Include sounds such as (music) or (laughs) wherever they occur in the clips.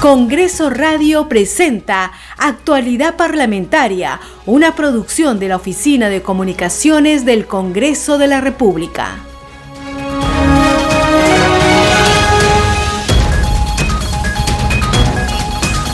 Congreso Radio presenta Actualidad Parlamentaria, una producción de la Oficina de Comunicaciones del Congreso de la República.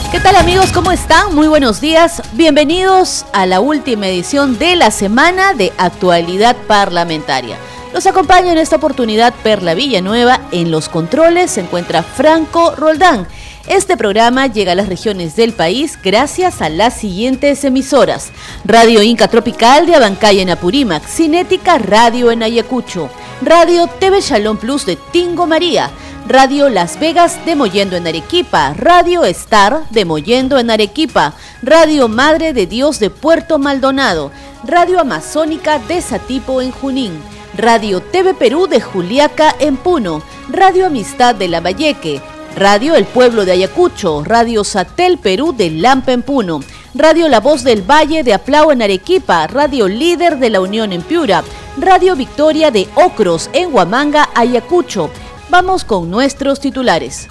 ¿Qué tal amigos? ¿Cómo están? Muy buenos días. Bienvenidos a la última edición de la semana de Actualidad Parlamentaria. Nos acompaña en esta oportunidad Perla Villanueva. En los controles se encuentra Franco Roldán. Este programa llega a las regiones del país gracias a las siguientes emisoras. Radio Inca Tropical de Abancaya en Apurímac, Cinética Radio en Ayacucho, Radio TV Shalom Plus de Tingo María, Radio Las Vegas de Moyendo en Arequipa, Radio Star de Moyendo en Arequipa, Radio Madre de Dios de Puerto Maldonado, Radio Amazónica de Satipo en Junín, Radio TV Perú de Juliaca en Puno, Radio Amistad de La Valleque, Radio El Pueblo de Ayacucho, Radio Satel Perú de Lampa en Puno, Radio La Voz del Valle de Aplau en Arequipa, Radio Líder de la Unión en Piura, Radio Victoria de Ocros en Huamanga, Ayacucho. Vamos con nuestros titulares.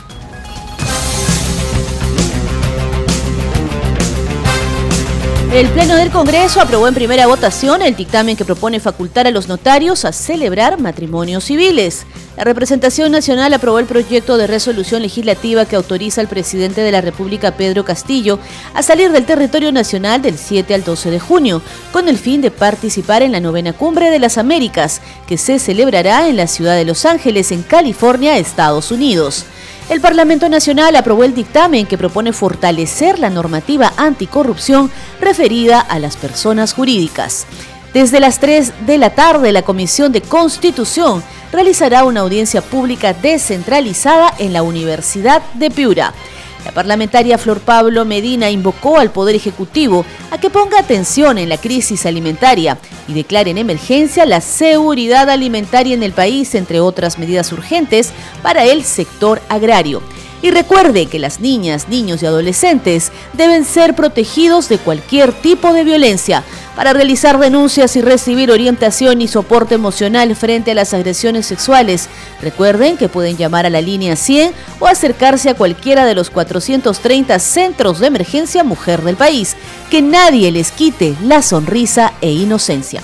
El Pleno del Congreso aprobó en primera votación el dictamen que propone facultar a los notarios a celebrar matrimonios civiles. La representación nacional aprobó el proyecto de resolución legislativa que autoriza al presidente de la República, Pedro Castillo, a salir del territorio nacional del 7 al 12 de junio, con el fin de participar en la novena cumbre de las Américas, que se celebrará en la ciudad de Los Ángeles, en California, Estados Unidos. El Parlamento Nacional aprobó el dictamen que propone fortalecer la normativa anticorrupción referida a las personas jurídicas. Desde las 3 de la tarde, la Comisión de Constitución realizará una audiencia pública descentralizada en la Universidad de Piura. La parlamentaria Flor Pablo Medina invocó al Poder Ejecutivo a que ponga atención en la crisis alimentaria y declare en emergencia la seguridad alimentaria en el país, entre otras medidas urgentes para el sector agrario. Y recuerde que las niñas, niños y adolescentes deben ser protegidos de cualquier tipo de violencia para realizar denuncias y recibir orientación y soporte emocional frente a las agresiones sexuales. Recuerden que pueden llamar a la línea 100 o acercarse a cualquiera de los 430 centros de emergencia mujer del país. Que nadie les quite la sonrisa e inocencia.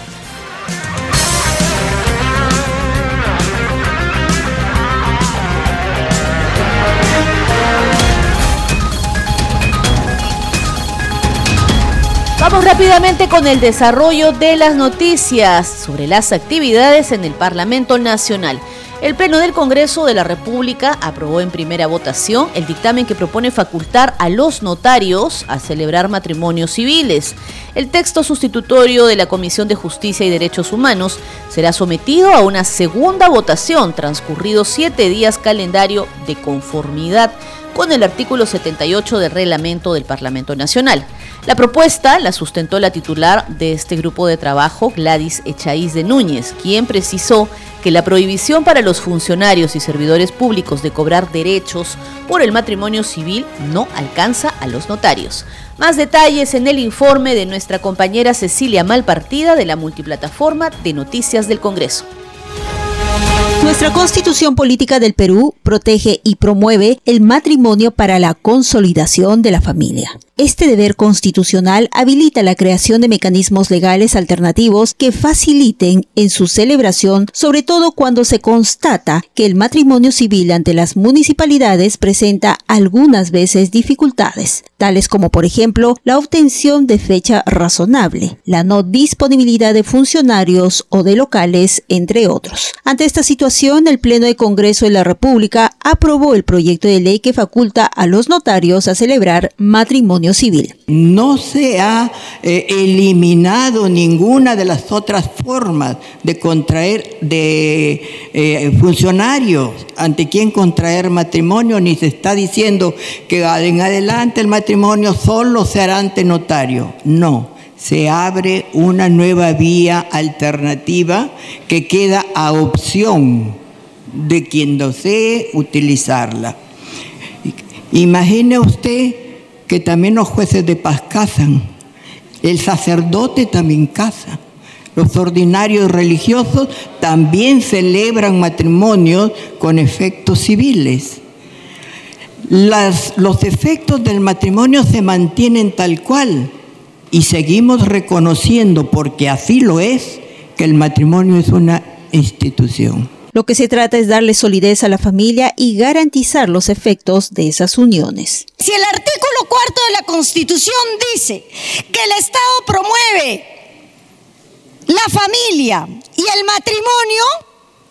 Vamos rápidamente con el desarrollo de las noticias sobre las actividades en el Parlamento Nacional. El Pleno del Congreso de la República aprobó en primera votación el dictamen que propone facultar a los notarios a celebrar matrimonios civiles. El texto sustitutorio de la Comisión de Justicia y Derechos Humanos será sometido a una segunda votación transcurridos siete días calendario de conformidad con el artículo 78 del reglamento del Parlamento Nacional. La propuesta la sustentó la titular de este grupo de trabajo, Gladys Echaíz de Núñez, quien precisó que la prohibición para los funcionarios y servidores públicos de cobrar derechos por el matrimonio civil no alcanza a los notarios. Más detalles en el informe de nuestra compañera Cecilia Malpartida de la multiplataforma de noticias del Congreso. Nuestra constitución política del Perú protege y promueve el matrimonio para la consolidación de la familia. Este deber constitucional habilita la creación de mecanismos legales alternativos que faciliten en su celebración, sobre todo cuando se constata que el matrimonio civil ante las municipalidades presenta algunas veces dificultades, tales como por ejemplo la obtención de fecha razonable, la no disponibilidad de funcionarios o de locales, entre otros. Ante esta situación, el Pleno de Congreso de la República aprobó el proyecto de ley que faculta a los notarios a celebrar matrimonio civil. No se ha eh, eliminado ninguna de las otras formas de contraer de eh, funcionarios ante quien contraer matrimonio, ni se está diciendo que en adelante el matrimonio solo se hará ante notario. No, se abre una nueva vía alternativa que queda a opción de quien desee utilizarla. Imagine usted que también los jueces de paz casan, el sacerdote también casa, los ordinarios religiosos también celebran matrimonios con efectos civiles. los efectos del matrimonio se mantienen tal cual y seguimos reconociendo, porque así lo es, que el matrimonio es una institución. Lo que se trata es darle solidez a la familia y garantizar los efectos de esas uniones. Si el artículo cuarto de la Constitución dice que el Estado promueve la familia y el matrimonio,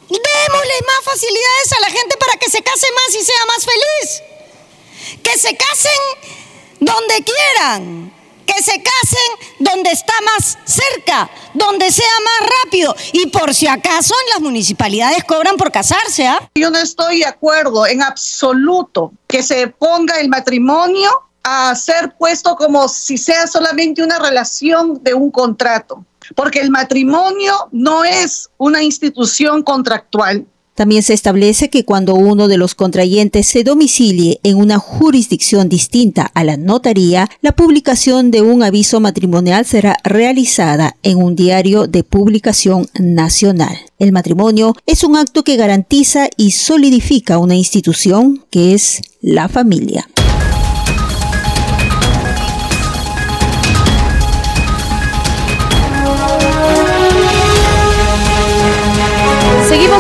démosle más facilidades a la gente para que se case más y sea más feliz. Que se casen donde quieran, que se casen donde está más cerca, donde sea más rápido. Y por si acaso en las municipalidades cobran por casarse. ¿ah? Yo no estoy de acuerdo en absoluto que se ponga el matrimonio a ser puesto como si sea solamente una relación de un contrato, porque el matrimonio no es una institución contractual, también se establece que cuando uno de los contrayentes se domicilie en una jurisdicción distinta a la notaría, la publicación de un aviso matrimonial será realizada en un diario de publicación nacional. El matrimonio es un acto que garantiza y solidifica una institución que es la familia.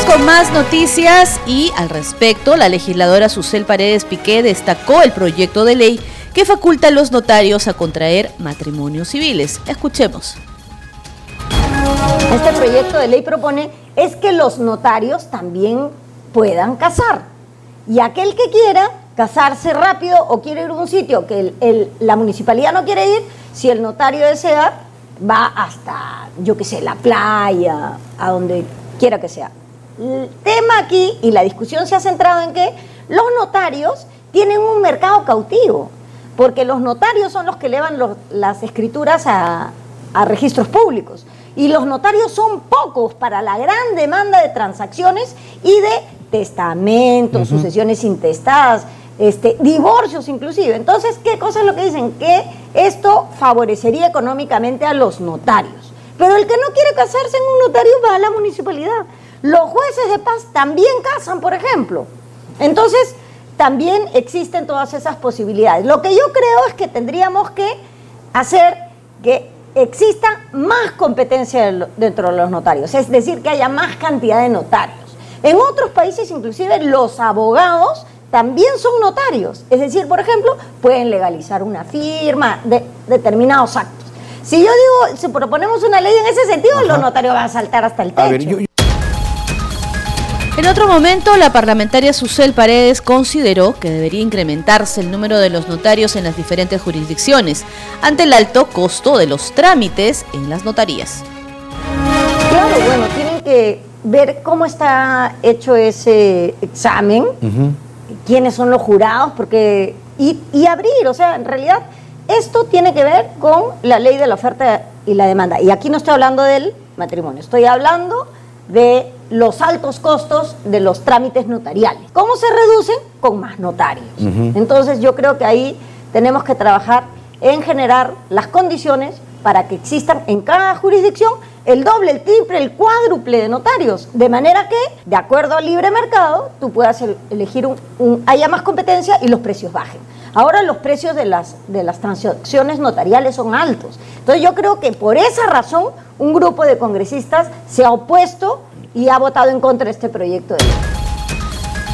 Con más noticias y al respecto, la legisladora Susel Paredes Piqué destacó el proyecto de ley que faculta a los notarios a contraer matrimonios civiles. Escuchemos. Este proyecto de ley propone es que los notarios también puedan casar. Y aquel que quiera casarse rápido o quiere ir a un sitio que la municipalidad no quiere ir, si el notario desea, va hasta, yo qué sé, la playa, a donde quiera que sea. El tema aquí y la discusión se ha centrado en que los notarios tienen un mercado cautivo, porque los notarios son los que elevan las escrituras a, registros públicos. Y los notarios son pocos para la gran demanda de transacciones y de testamentos, sucesiones intestadas, este, divorcios inclusive. Entonces, ¿qué cosa es lo que dicen? Que esto favorecería económicamente a los notarios. Pero el que no quiere casarse en un notario va a la municipalidad. Los jueces de paz también casan, por ejemplo. Entonces, también existen todas esas posibilidades. Lo que yo creo es que tendríamos que hacer que exista más competencia dentro de los notarios, es decir, que haya más cantidad de notarios. En otros países, inclusive, los abogados también son notarios. Es decir, por ejemplo, pueden legalizar una firma de determinados actos. Si yo digo, si proponemos una ley en ese sentido, los notarios van a saltar hasta el techo. En otro momento, la parlamentaria Susel Paredes consideró que debería incrementarse el número de los notarios en las diferentes jurisdicciones ante el alto costo de los trámites en las notarías. Claro, bueno, tienen que ver cómo está hecho ese examen, quiénes son los jurados, porque y, y abrir, o sea, en realidad esto tiene que ver con la ley de la oferta y la demanda. Y aquí no estoy hablando del matrimonio, estoy hablando de los altos costos de los trámites notariales. ¿Cómo se reducen? Con más notarios. Entonces yo creo que ahí tenemos que trabajar en generar las condiciones para que existan en cada jurisdicción el doble, el triple, el cuádruple de notarios, de manera que, de acuerdo al libre mercado, tú puedas elegir un, haya más competencia y los precios bajen. Ahora los precios de las, de las transacciones notariales son altos. Entonces yo creo que por esa razón un grupo de congresistas se ha opuesto y ha votado en contra de este proyecto de.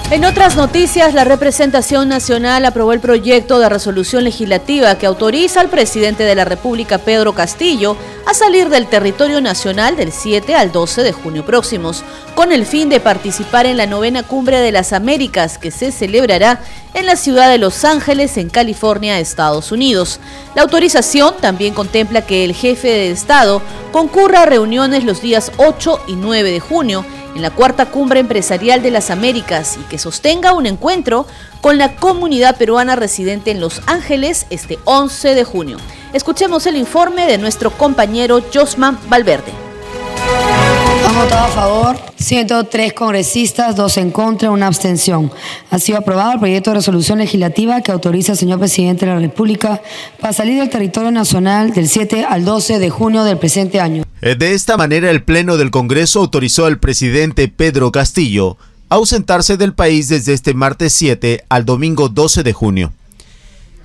En otras noticias, la representación nacional aprobó el proyecto de resolución legislativa que autoriza al presidente de la República, Pedro Castillo, a salir del territorio nacional del 7 al 12 de junio próximos, con el fin de participar en la novena cumbre de las Américas que se celebrará en la ciudad de Los Ángeles, en California, Estados Unidos. La autorización también contempla que el jefe de Estado concurra a reuniones los días 8 y 9 de junio en la cuarta cumbre empresarial de las Américas y que sostenga un encuentro con la comunidad peruana residente en Los Ángeles este 11 de junio. Escuchemos el informe de nuestro compañero Josman Valverde. Votado a favor 103 congresistas, dos en contra, una abstención. Ha sido aprobado el proyecto de resolución legislativa que autoriza al señor presidente de la República para salir del territorio nacional del 7 al 12 de junio del presente año. Eh, de esta manera, el Pleno del Congreso autorizó al presidente Pedro Castillo ausentarse del país desde este martes 7 al domingo 12 de junio.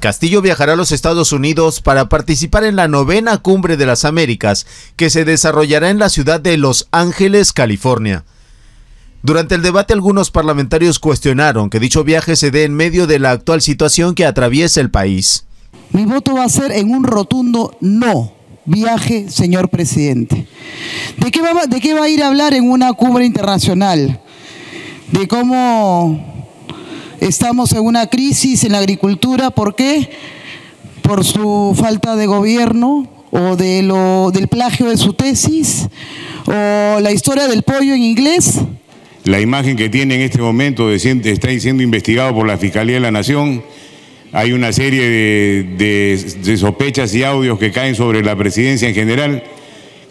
Castillo viajará a los Estados Unidos para participar en la novena cumbre de las Américas, que se desarrollará en la ciudad de Los Ángeles, California. Durante el debate algunos parlamentarios cuestionaron que dicho viaje se dé en medio de la actual situación que atraviesa el país. Mi voto va a ser en un rotundo no. Viaje, señor presidente. ¿De qué, va, ¿De qué va a ir a hablar en una cumbre internacional? De cómo Estamos en una crisis en la agricultura, ¿por qué? Por su falta de gobierno o de lo, del plagio de su tesis o la historia del pollo en inglés. La imagen que tiene en este momento está siendo investigado por la Fiscalía de la Nación. Hay una serie de, de sospechas y audios que caen sobre la presidencia en general,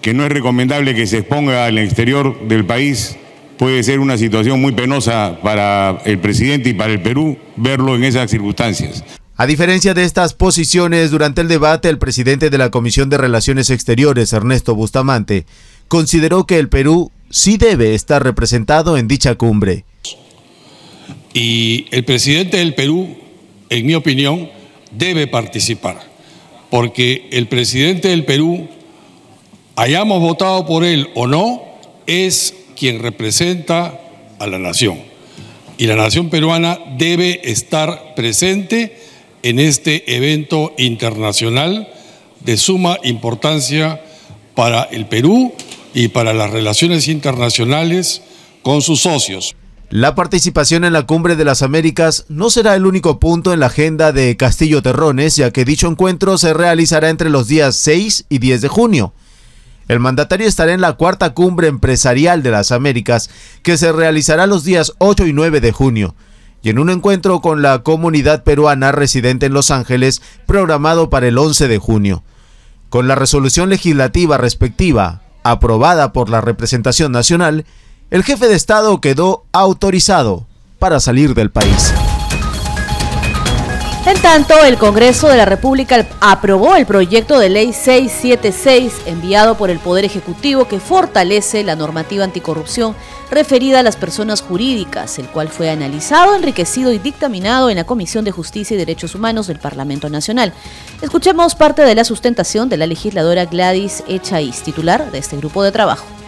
que no es recomendable que se exponga al exterior del país puede ser una situación muy penosa para el presidente y para el Perú verlo en esas circunstancias. A diferencia de estas posiciones, durante el debate, el presidente de la Comisión de Relaciones Exteriores, Ernesto Bustamante, consideró que el Perú sí debe estar representado en dicha cumbre. Y el presidente del Perú, en mi opinión, debe participar, porque el presidente del Perú, hayamos votado por él o no, es quien representa a la nación. Y la nación peruana debe estar presente en este evento internacional de suma importancia para el Perú y para las relaciones internacionales con sus socios. La participación en la Cumbre de las Américas no será el único punto en la agenda de Castillo Terrones, ya que dicho encuentro se realizará entre los días 6 y 10 de junio. El mandatario estará en la cuarta cumbre empresarial de las Américas, que se realizará los días 8 y 9 de junio, y en un encuentro con la comunidad peruana residente en Los Ángeles, programado para el 11 de junio. Con la resolución legislativa respectiva, aprobada por la representación nacional, el jefe de Estado quedó autorizado para salir del país. En tanto, el Congreso de la República aprobó el proyecto de ley 676 enviado por el Poder Ejecutivo que fortalece la normativa anticorrupción referida a las personas jurídicas, el cual fue analizado, enriquecido y dictaminado en la Comisión de Justicia y Derechos Humanos del Parlamento Nacional. Escuchemos parte de la sustentación de la legisladora Gladys Echaíz, titular de este grupo de trabajo.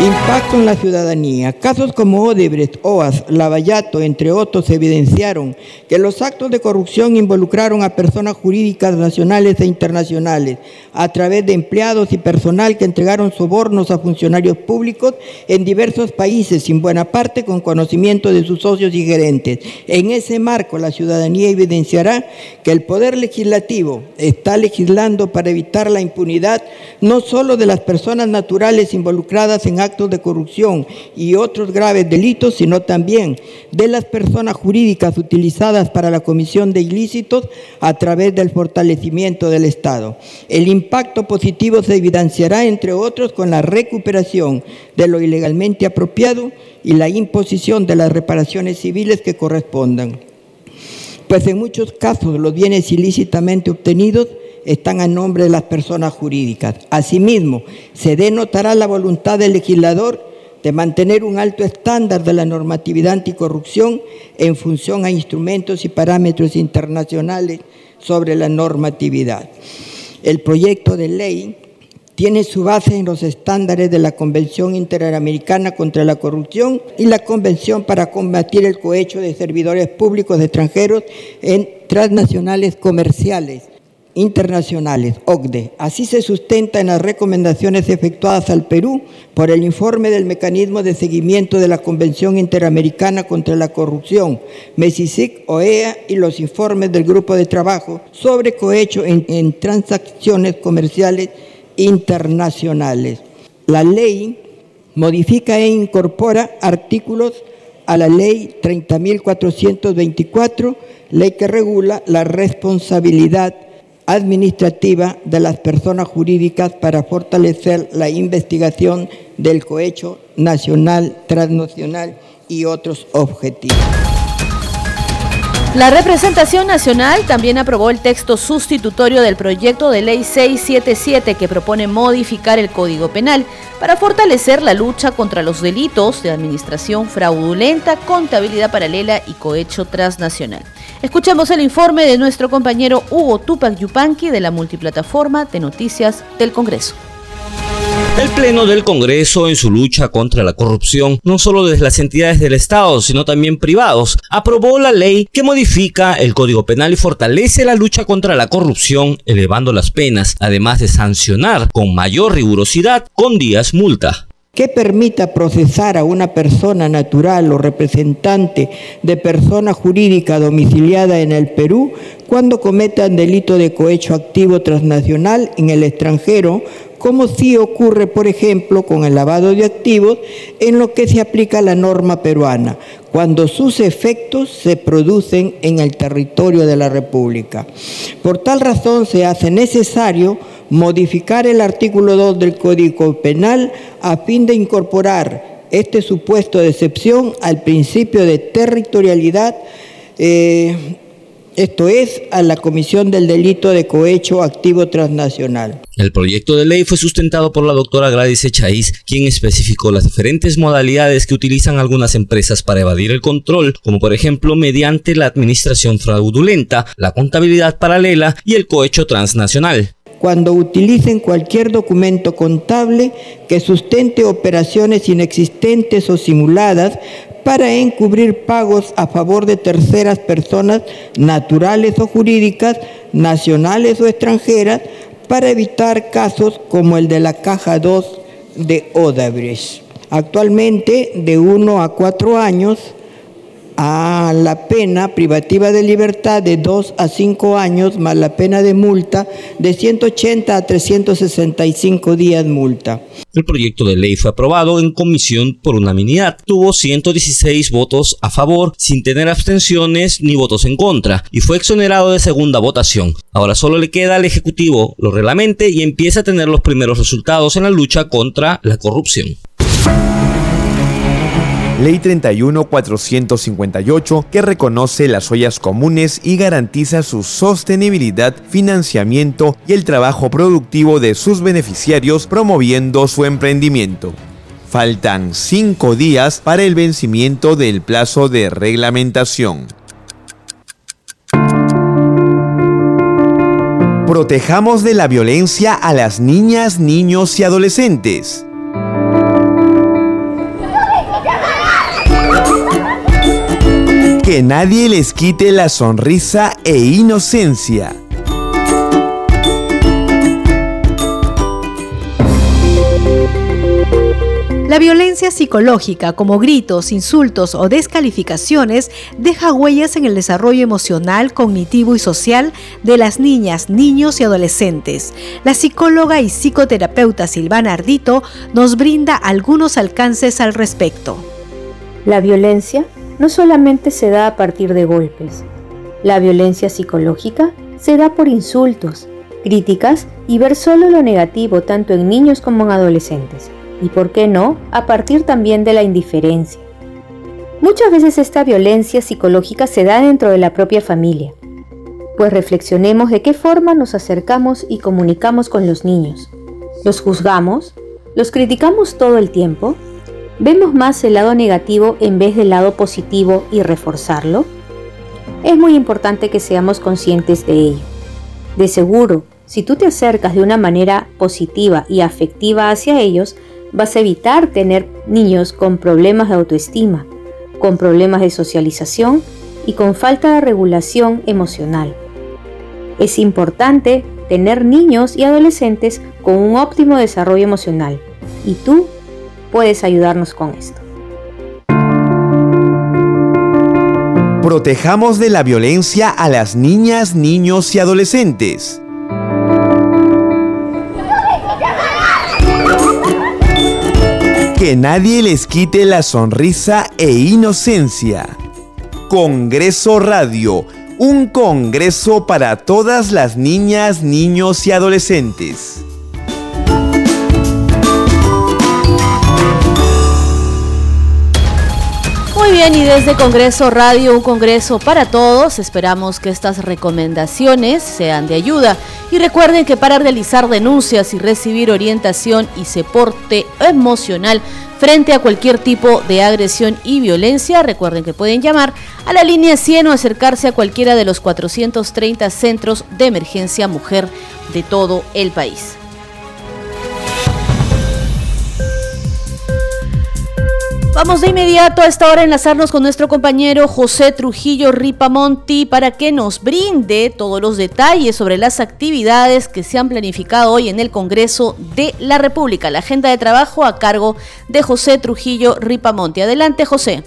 Impacto en la ciudadanía. Casos como Odebrecht, OAS, Lavallato, entre otros, evidenciaron que los actos de corrupción involucraron a personas jurídicas nacionales e internacionales a través de empleados y personal que entregaron sobornos a funcionarios públicos en diversos países, sin buena parte con conocimiento de sus socios y gerentes. En ese marco, la ciudadanía evidenciará que el Poder Legislativo está legislando para evitar la impunidad no solo de las personas naturales involucradas en actos actos de corrupción y otros graves delitos, sino también de las personas jurídicas utilizadas para la comisión de ilícitos a través del fortalecimiento del Estado. El impacto positivo se evidenciará, entre otros, con la recuperación de lo ilegalmente apropiado y la imposición de las reparaciones civiles que correspondan. Pues en muchos casos los bienes ilícitamente obtenidos están a nombre de las personas jurídicas. Asimismo, se denotará la voluntad del legislador de mantener un alto estándar de la normatividad anticorrupción en función a instrumentos y parámetros internacionales sobre la normatividad. El proyecto de ley tiene su base en los estándares de la Convención Interamericana contra la Corrupción y la Convención para combatir el cohecho de servidores públicos extranjeros en transnacionales comerciales internacionales, OCDE. Así se sustenta en las recomendaciones efectuadas al Perú por el informe del Mecanismo de Seguimiento de la Convención Interamericana contra la Corrupción, MESICIC, OEA y los informes del Grupo de Trabajo sobre cohecho en, en transacciones comerciales internacionales. La ley modifica e incorpora artículos a la ley 30.424, ley que regula la responsabilidad administrativa de las personas jurídicas para fortalecer la investigación del cohecho nacional, transnacional y otros objetivos. La representación nacional también aprobó el texto sustitutorio del proyecto de ley 677 que propone modificar el Código Penal para fortalecer la lucha contra los delitos de administración fraudulenta, contabilidad paralela y cohecho transnacional. Escuchamos el informe de nuestro compañero Hugo Tupac Yupanqui de la multiplataforma de noticias del Congreso. El Pleno del Congreso, en su lucha contra la corrupción, no solo desde las entidades del Estado, sino también privados, aprobó la ley que modifica el Código Penal y fortalece la lucha contra la corrupción, elevando las penas, además de sancionar con mayor rigurosidad con días multa. Que permita procesar a una persona natural o representante de persona jurídica domiciliada en el Perú cuando cometan delito de cohecho activo transnacional en el extranjero como sí ocurre, por ejemplo, con el lavado de activos, en lo que se aplica la norma peruana, cuando sus efectos se producen en el territorio de la República. Por tal razón se hace necesario modificar el artículo 2 del Código Penal a fin de incorporar este supuesto de excepción al principio de territorialidad. Eh, esto es, a la comisión del delito de cohecho activo transnacional. El proyecto de ley fue sustentado por la doctora Gladys Echaíz, quien especificó las diferentes modalidades que utilizan algunas empresas para evadir el control, como por ejemplo mediante la administración fraudulenta, la contabilidad paralela y el cohecho transnacional cuando utilicen cualquier documento contable que sustente operaciones inexistentes o simuladas para encubrir pagos a favor de terceras personas naturales o jurídicas, nacionales o extranjeras, para evitar casos como el de la Caja 2 de Odebrecht. Actualmente, de uno a cuatro años, a la pena privativa de libertad de 2 a 5 años más la pena de multa de 180 a 365 días multa. El proyecto de ley fue aprobado en comisión por unanimidad. Tuvo 116 votos a favor, sin tener abstenciones ni votos en contra, y fue exonerado de segunda votación. Ahora solo le queda al Ejecutivo lo reglamente y empieza a tener los primeros resultados en la lucha contra la corrupción. Ley 31458 que reconoce las ollas comunes y garantiza su sostenibilidad, financiamiento y el trabajo productivo de sus beneficiarios promoviendo su emprendimiento. Faltan cinco días para el vencimiento del plazo de reglamentación. Protejamos de la violencia a las niñas, niños y adolescentes. Que nadie les quite la sonrisa e inocencia. La violencia psicológica, como gritos, insultos o descalificaciones, deja huellas en el desarrollo emocional, cognitivo y social de las niñas, niños y adolescentes. La psicóloga y psicoterapeuta Silvana Ardito nos brinda algunos alcances al respecto. La violencia no solamente se da a partir de golpes. La violencia psicológica se da por insultos, críticas y ver solo lo negativo tanto en niños como en adolescentes. Y por qué no, a partir también de la indiferencia. Muchas veces esta violencia psicológica se da dentro de la propia familia. Pues reflexionemos de qué forma nos acercamos y comunicamos con los niños. ¿Los juzgamos? ¿Los criticamos todo el tiempo? ¿Vemos más el lado negativo en vez del lado positivo y reforzarlo? Es muy importante que seamos conscientes de ello. De seguro, si tú te acercas de una manera positiva y afectiva hacia ellos, vas a evitar tener niños con problemas de autoestima, con problemas de socialización y con falta de regulación emocional. Es importante tener niños y adolescentes con un óptimo desarrollo emocional y tú puedes ayudarnos con esto. Protejamos de la violencia a las niñas, niños y adolescentes. Que nadie les quite la sonrisa e inocencia. Congreso Radio, un congreso para todas las niñas, niños y adolescentes. Muy bien, y desde Congreso Radio, un Congreso para todos, esperamos que estas recomendaciones sean de ayuda. Y recuerden que para realizar denuncias y recibir orientación y soporte emocional frente a cualquier tipo de agresión y violencia, recuerden que pueden llamar a la línea 100 o acercarse a cualquiera de los 430 centros de emergencia mujer de todo el país. Vamos de inmediato a esta hora a enlazarnos con nuestro compañero José Trujillo Ripamonti para que nos brinde todos los detalles sobre las actividades que se han planificado hoy en el Congreso de la República. La agenda de trabajo a cargo de José Trujillo Ripamonti. Adelante, José.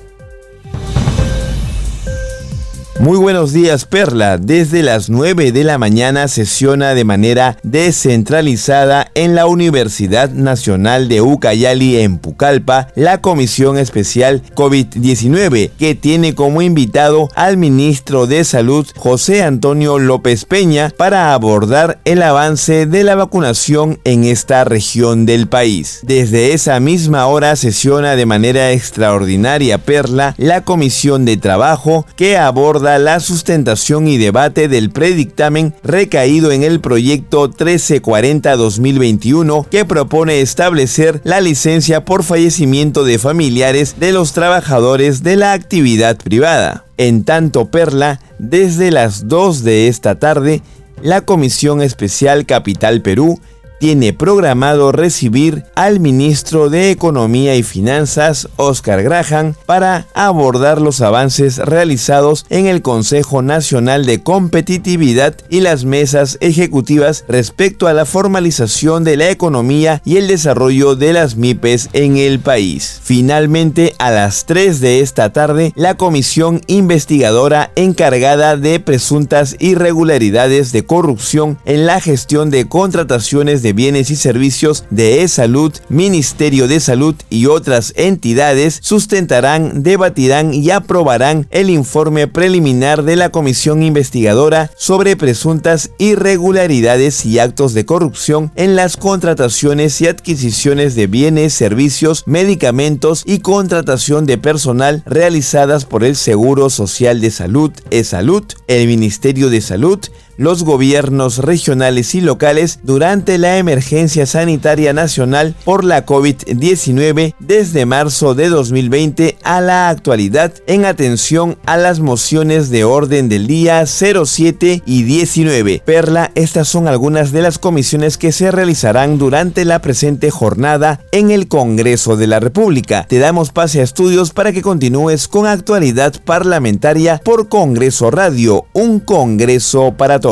Muy buenos días Perla. Desde las 9 de la mañana sesiona de manera descentralizada en la Universidad Nacional de Ucayali en Pucallpa la Comisión Especial COVID-19 que tiene como invitado al ministro de Salud José Antonio López Peña para abordar el avance de la vacunación en esta región del país. Desde esa misma hora sesiona de manera extraordinaria Perla la Comisión de Trabajo que aborda la sustentación y debate del predictamen recaído en el proyecto 1340-2021 que propone establecer la licencia por fallecimiento de familiares de los trabajadores de la actividad privada. En tanto, Perla, desde las 2 de esta tarde, la Comisión Especial Capital Perú tiene programado recibir al ministro de Economía y Finanzas, Oscar Graham, para abordar los avances realizados en el Consejo Nacional de Competitividad y las mesas ejecutivas respecto a la formalización de la economía y el desarrollo de las MIPES en el país. Finalmente, a las 3 de esta tarde, la comisión investigadora encargada de presuntas irregularidades de corrupción en la gestión de contrataciones de Bienes y Servicios de E-Salud, Ministerio de Salud y otras entidades sustentarán, debatirán y aprobarán el informe preliminar de la Comisión Investigadora sobre presuntas irregularidades y actos de corrupción en las contrataciones y adquisiciones de bienes, servicios, medicamentos y contratación de personal realizadas por el Seguro Social de Salud, E-Salud, el Ministerio de Salud, los gobiernos regionales y locales durante la emergencia sanitaria nacional por la COVID-19 desde marzo de 2020 a la actualidad en atención a las mociones de orden del día 07 y 19. Perla, estas son algunas de las comisiones que se realizarán durante la presente jornada en el Congreso de la República. Te damos pase a estudios para que continúes con actualidad parlamentaria por Congreso Radio, un Congreso para todos.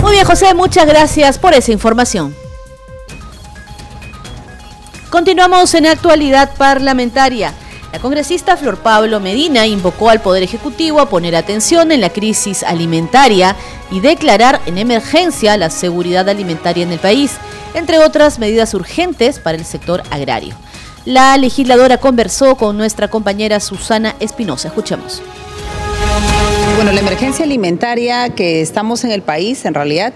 Muy bien, José, muchas gracias por esa información. Continuamos en actualidad parlamentaria. La congresista Flor Pablo Medina invocó al Poder Ejecutivo a poner atención en la crisis alimentaria y declarar en emergencia la seguridad alimentaria en el país, entre otras medidas urgentes para el sector agrario. La legisladora conversó con nuestra compañera Susana Espinosa. Escuchemos. Bueno, la emergencia alimentaria que estamos en el país, en realidad,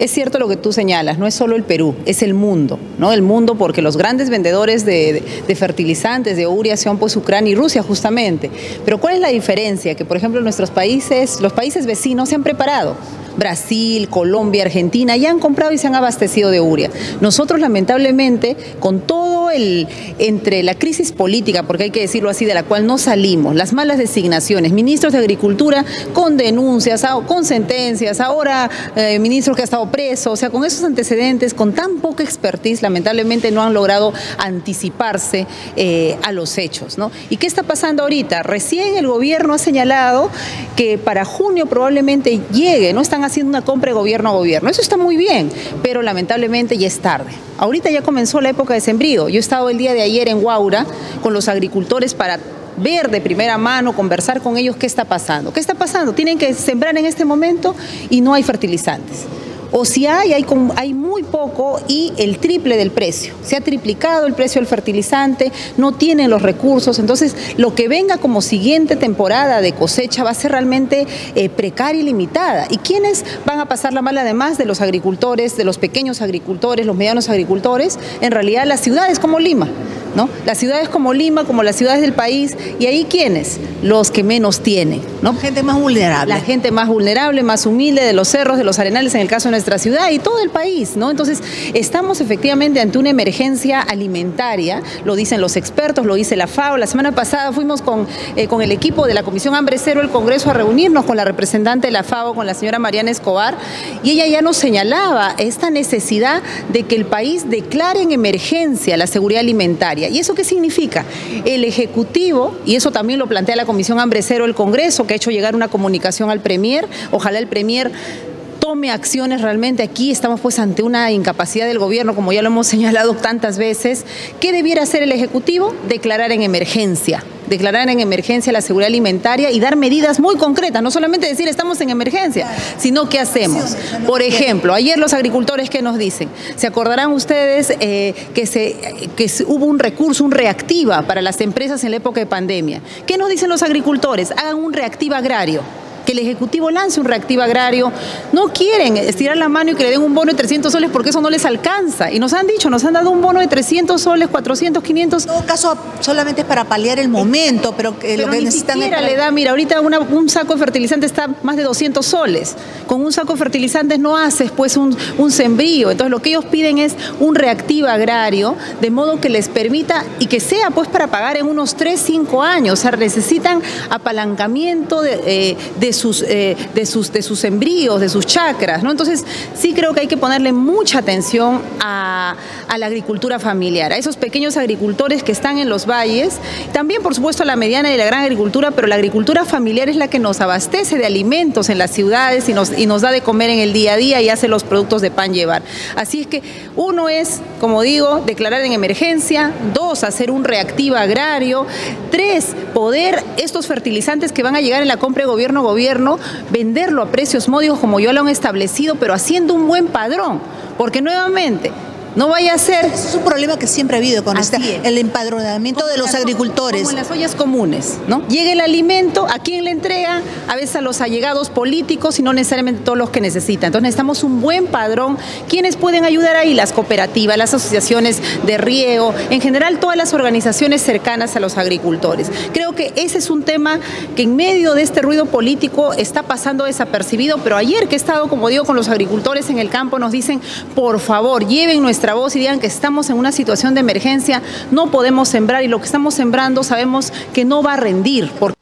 es cierto lo que tú señalas, no es solo el Perú, es el mundo, ¿no? El mundo porque los grandes vendedores de, fertilizantes, de urea, son pues Ucrania y Rusia justamente. Pero ¿cuál es la diferencia? Que por ejemplo nuestros países, los países vecinos se han preparado. Brasil, Colombia, Argentina, ya han comprado y se han abastecido de urea. Nosotros, lamentablemente, con todo el, entre la crisis política, porque hay que decirlo así, de la cual no salimos, las malas designaciones, ministros de Agricultura con denuncias, con sentencias, ahora eh, ministros que ha estado preso, o sea, con esos antecedentes, con tan poca expertise, lamentablemente no han logrado anticiparse eh, a los hechos. ¿no? ¿Y qué está pasando ahorita? Recién el gobierno ha señalado que para junio probablemente llegue, no están haciendo una compra de gobierno a gobierno. Eso está muy bien, pero lamentablemente ya es tarde. Ahorita ya comenzó la época de sembrío. Yo he estado el día de ayer en Guaura con los agricultores para ver de primera mano, conversar con ellos qué está pasando. ¿Qué está pasando? Tienen que sembrar en este momento y no hay fertilizantes o si hay, hay, hay muy poco y el triple del precio. Se ha triplicado el precio del fertilizante, no tienen los recursos, entonces lo que venga como siguiente temporada de cosecha va a ser realmente eh, precaria y limitada. ¿Y quiénes van a pasar la mala además de los agricultores, de los pequeños agricultores, los medianos agricultores? En realidad las ciudades como Lima ¿no? Las ciudades como Lima, como las ciudades del país, y ahí quiénes? Los que menos tienen, ¿no? Gente más vulnerable. La gente más vulnerable, más humilde de los cerros, de los arenales, en el caso de nuestra ciudad y todo el país, ¿no? Entonces, estamos efectivamente ante una emergencia alimentaria, lo dicen los expertos, lo dice la FAO. La semana pasada fuimos con, eh, con el equipo de la Comisión Hambre Cero el Congreso a reunirnos con la representante de la FAO, con la señora Mariana Escobar, y ella ya nos señalaba esta necesidad de que el país declare en emergencia la seguridad alimentaria. ¿Y eso qué significa? El Ejecutivo, y eso también lo plantea la Comisión Hambre Cero del Congreso, que ha hecho llegar una comunicación al Premier, ojalá el Premier tome acciones realmente. Aquí estamos pues ante una incapacidad del gobierno, como ya lo hemos (laughs) señalado tantas veces. ¿Qué debiera hacer el Ejecutivo? Declarar en emergencia declarar en emergencia la seguridad alimentaria y dar medidas muy concretas, no solamente decir estamos en emergencia, sino qué hacemos. Por ejemplo, ayer los agricultores, ¿qué nos dicen? Se acordarán ustedes eh, que, se, que hubo un recurso, un reactiva para las empresas en la época de pandemia. ¿Qué nos dicen los agricultores? Hagan un reactiva agrario que el Ejecutivo lance un reactivo agrario. No quieren estirar la mano y que le den un bono de 300 soles porque eso no les alcanza. Y nos han dicho, nos han dado un bono de 300 soles, 400, 500. En todo caso, solamente es para paliar el momento, pero, que lo que ni necesitan siquiera es... le da, mira, ahorita un saco de fertilizante está más de 200 soles. Con un saco de fertilizantes no haces pues un, un sembrío. Entonces lo que ellos piden es un reactivo agrario, de modo que les permita y que sea pues para pagar en unos 3, 5 años. O sea, necesitan apalancamiento de, eh, de eh, de, sus, de sus embrios, de sus chakras, ¿no? Entonces, sí creo que hay que ponerle mucha atención a, a, la agricultura familiar, a esos pequeños agricultores que están en los valles, también, por supuesto, a la mediana y la gran agricultura, pero la agricultura familiar es la que nos abastece de alimentos en las ciudades y nos, y nos da de comer en el día a día y hace los productos de pan llevar. Así es que uno es, como digo, declarar en emergencia, dos, hacer un reactivo agrario, tres, poder estos fertilizantes que van a llegar en la compra de gobierno-gobierno, venderlo a precios módicos como ya lo han establecido, pero haciendo un buen padrón. Porque nuevamente, no vaya a ser. Es un problema que siempre ha habido con esta, el empadronamiento de los las, agricultores. Como en las ollas comunes, ¿no? Llega el alimento, ¿a quién le entrega? A veces a los allegados políticos y no necesariamente todos los que necesitan. Entonces necesitamos un buen padrón. ¿Quiénes pueden ayudar ahí? Las cooperativas, las asociaciones de riego, en general todas las organizaciones cercanas a los agricultores. Creo que ese es un tema que en medio de este ruido político está pasando desapercibido, pero ayer que he estado, como digo, con los agricultores en el campo, nos dicen, por favor, lleven nuestra voz y digan que estamos en una situación de emergencia, no podemos sembrar y lo que estamos sembrando sabemos que no va a rendir. Porque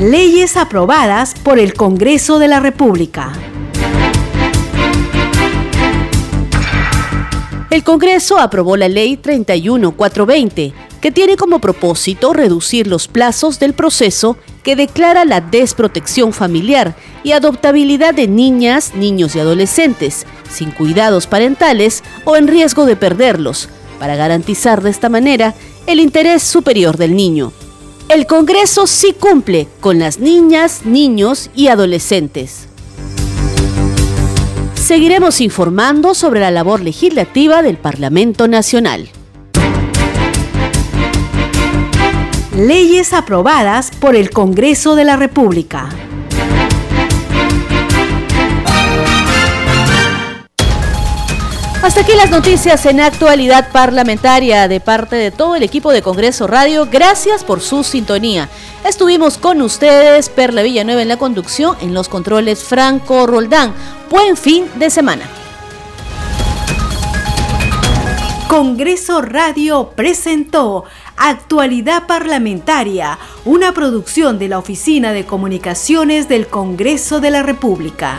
Leyes aprobadas por el Congreso de la República. El Congreso aprobó la Ley 31420, que tiene como propósito reducir los plazos del proceso que declara la desprotección familiar y adoptabilidad de niñas, niños y adolescentes sin cuidados parentales o en riesgo de perderlos, para garantizar de esta manera el interés superior del niño. El Congreso sí cumple con las niñas, niños y adolescentes. Seguiremos informando sobre la labor legislativa del Parlamento Nacional. Leyes aprobadas por el Congreso de la República. Hasta aquí las noticias en actualidad parlamentaria de parte de todo el equipo de Congreso Radio. Gracias por su sintonía. Estuvimos con ustedes, Perla Villanueva en la conducción, en los controles Franco Roldán. Buen fin de semana. Congreso Radio presentó Actualidad Parlamentaria, una producción de la Oficina de Comunicaciones del Congreso de la República.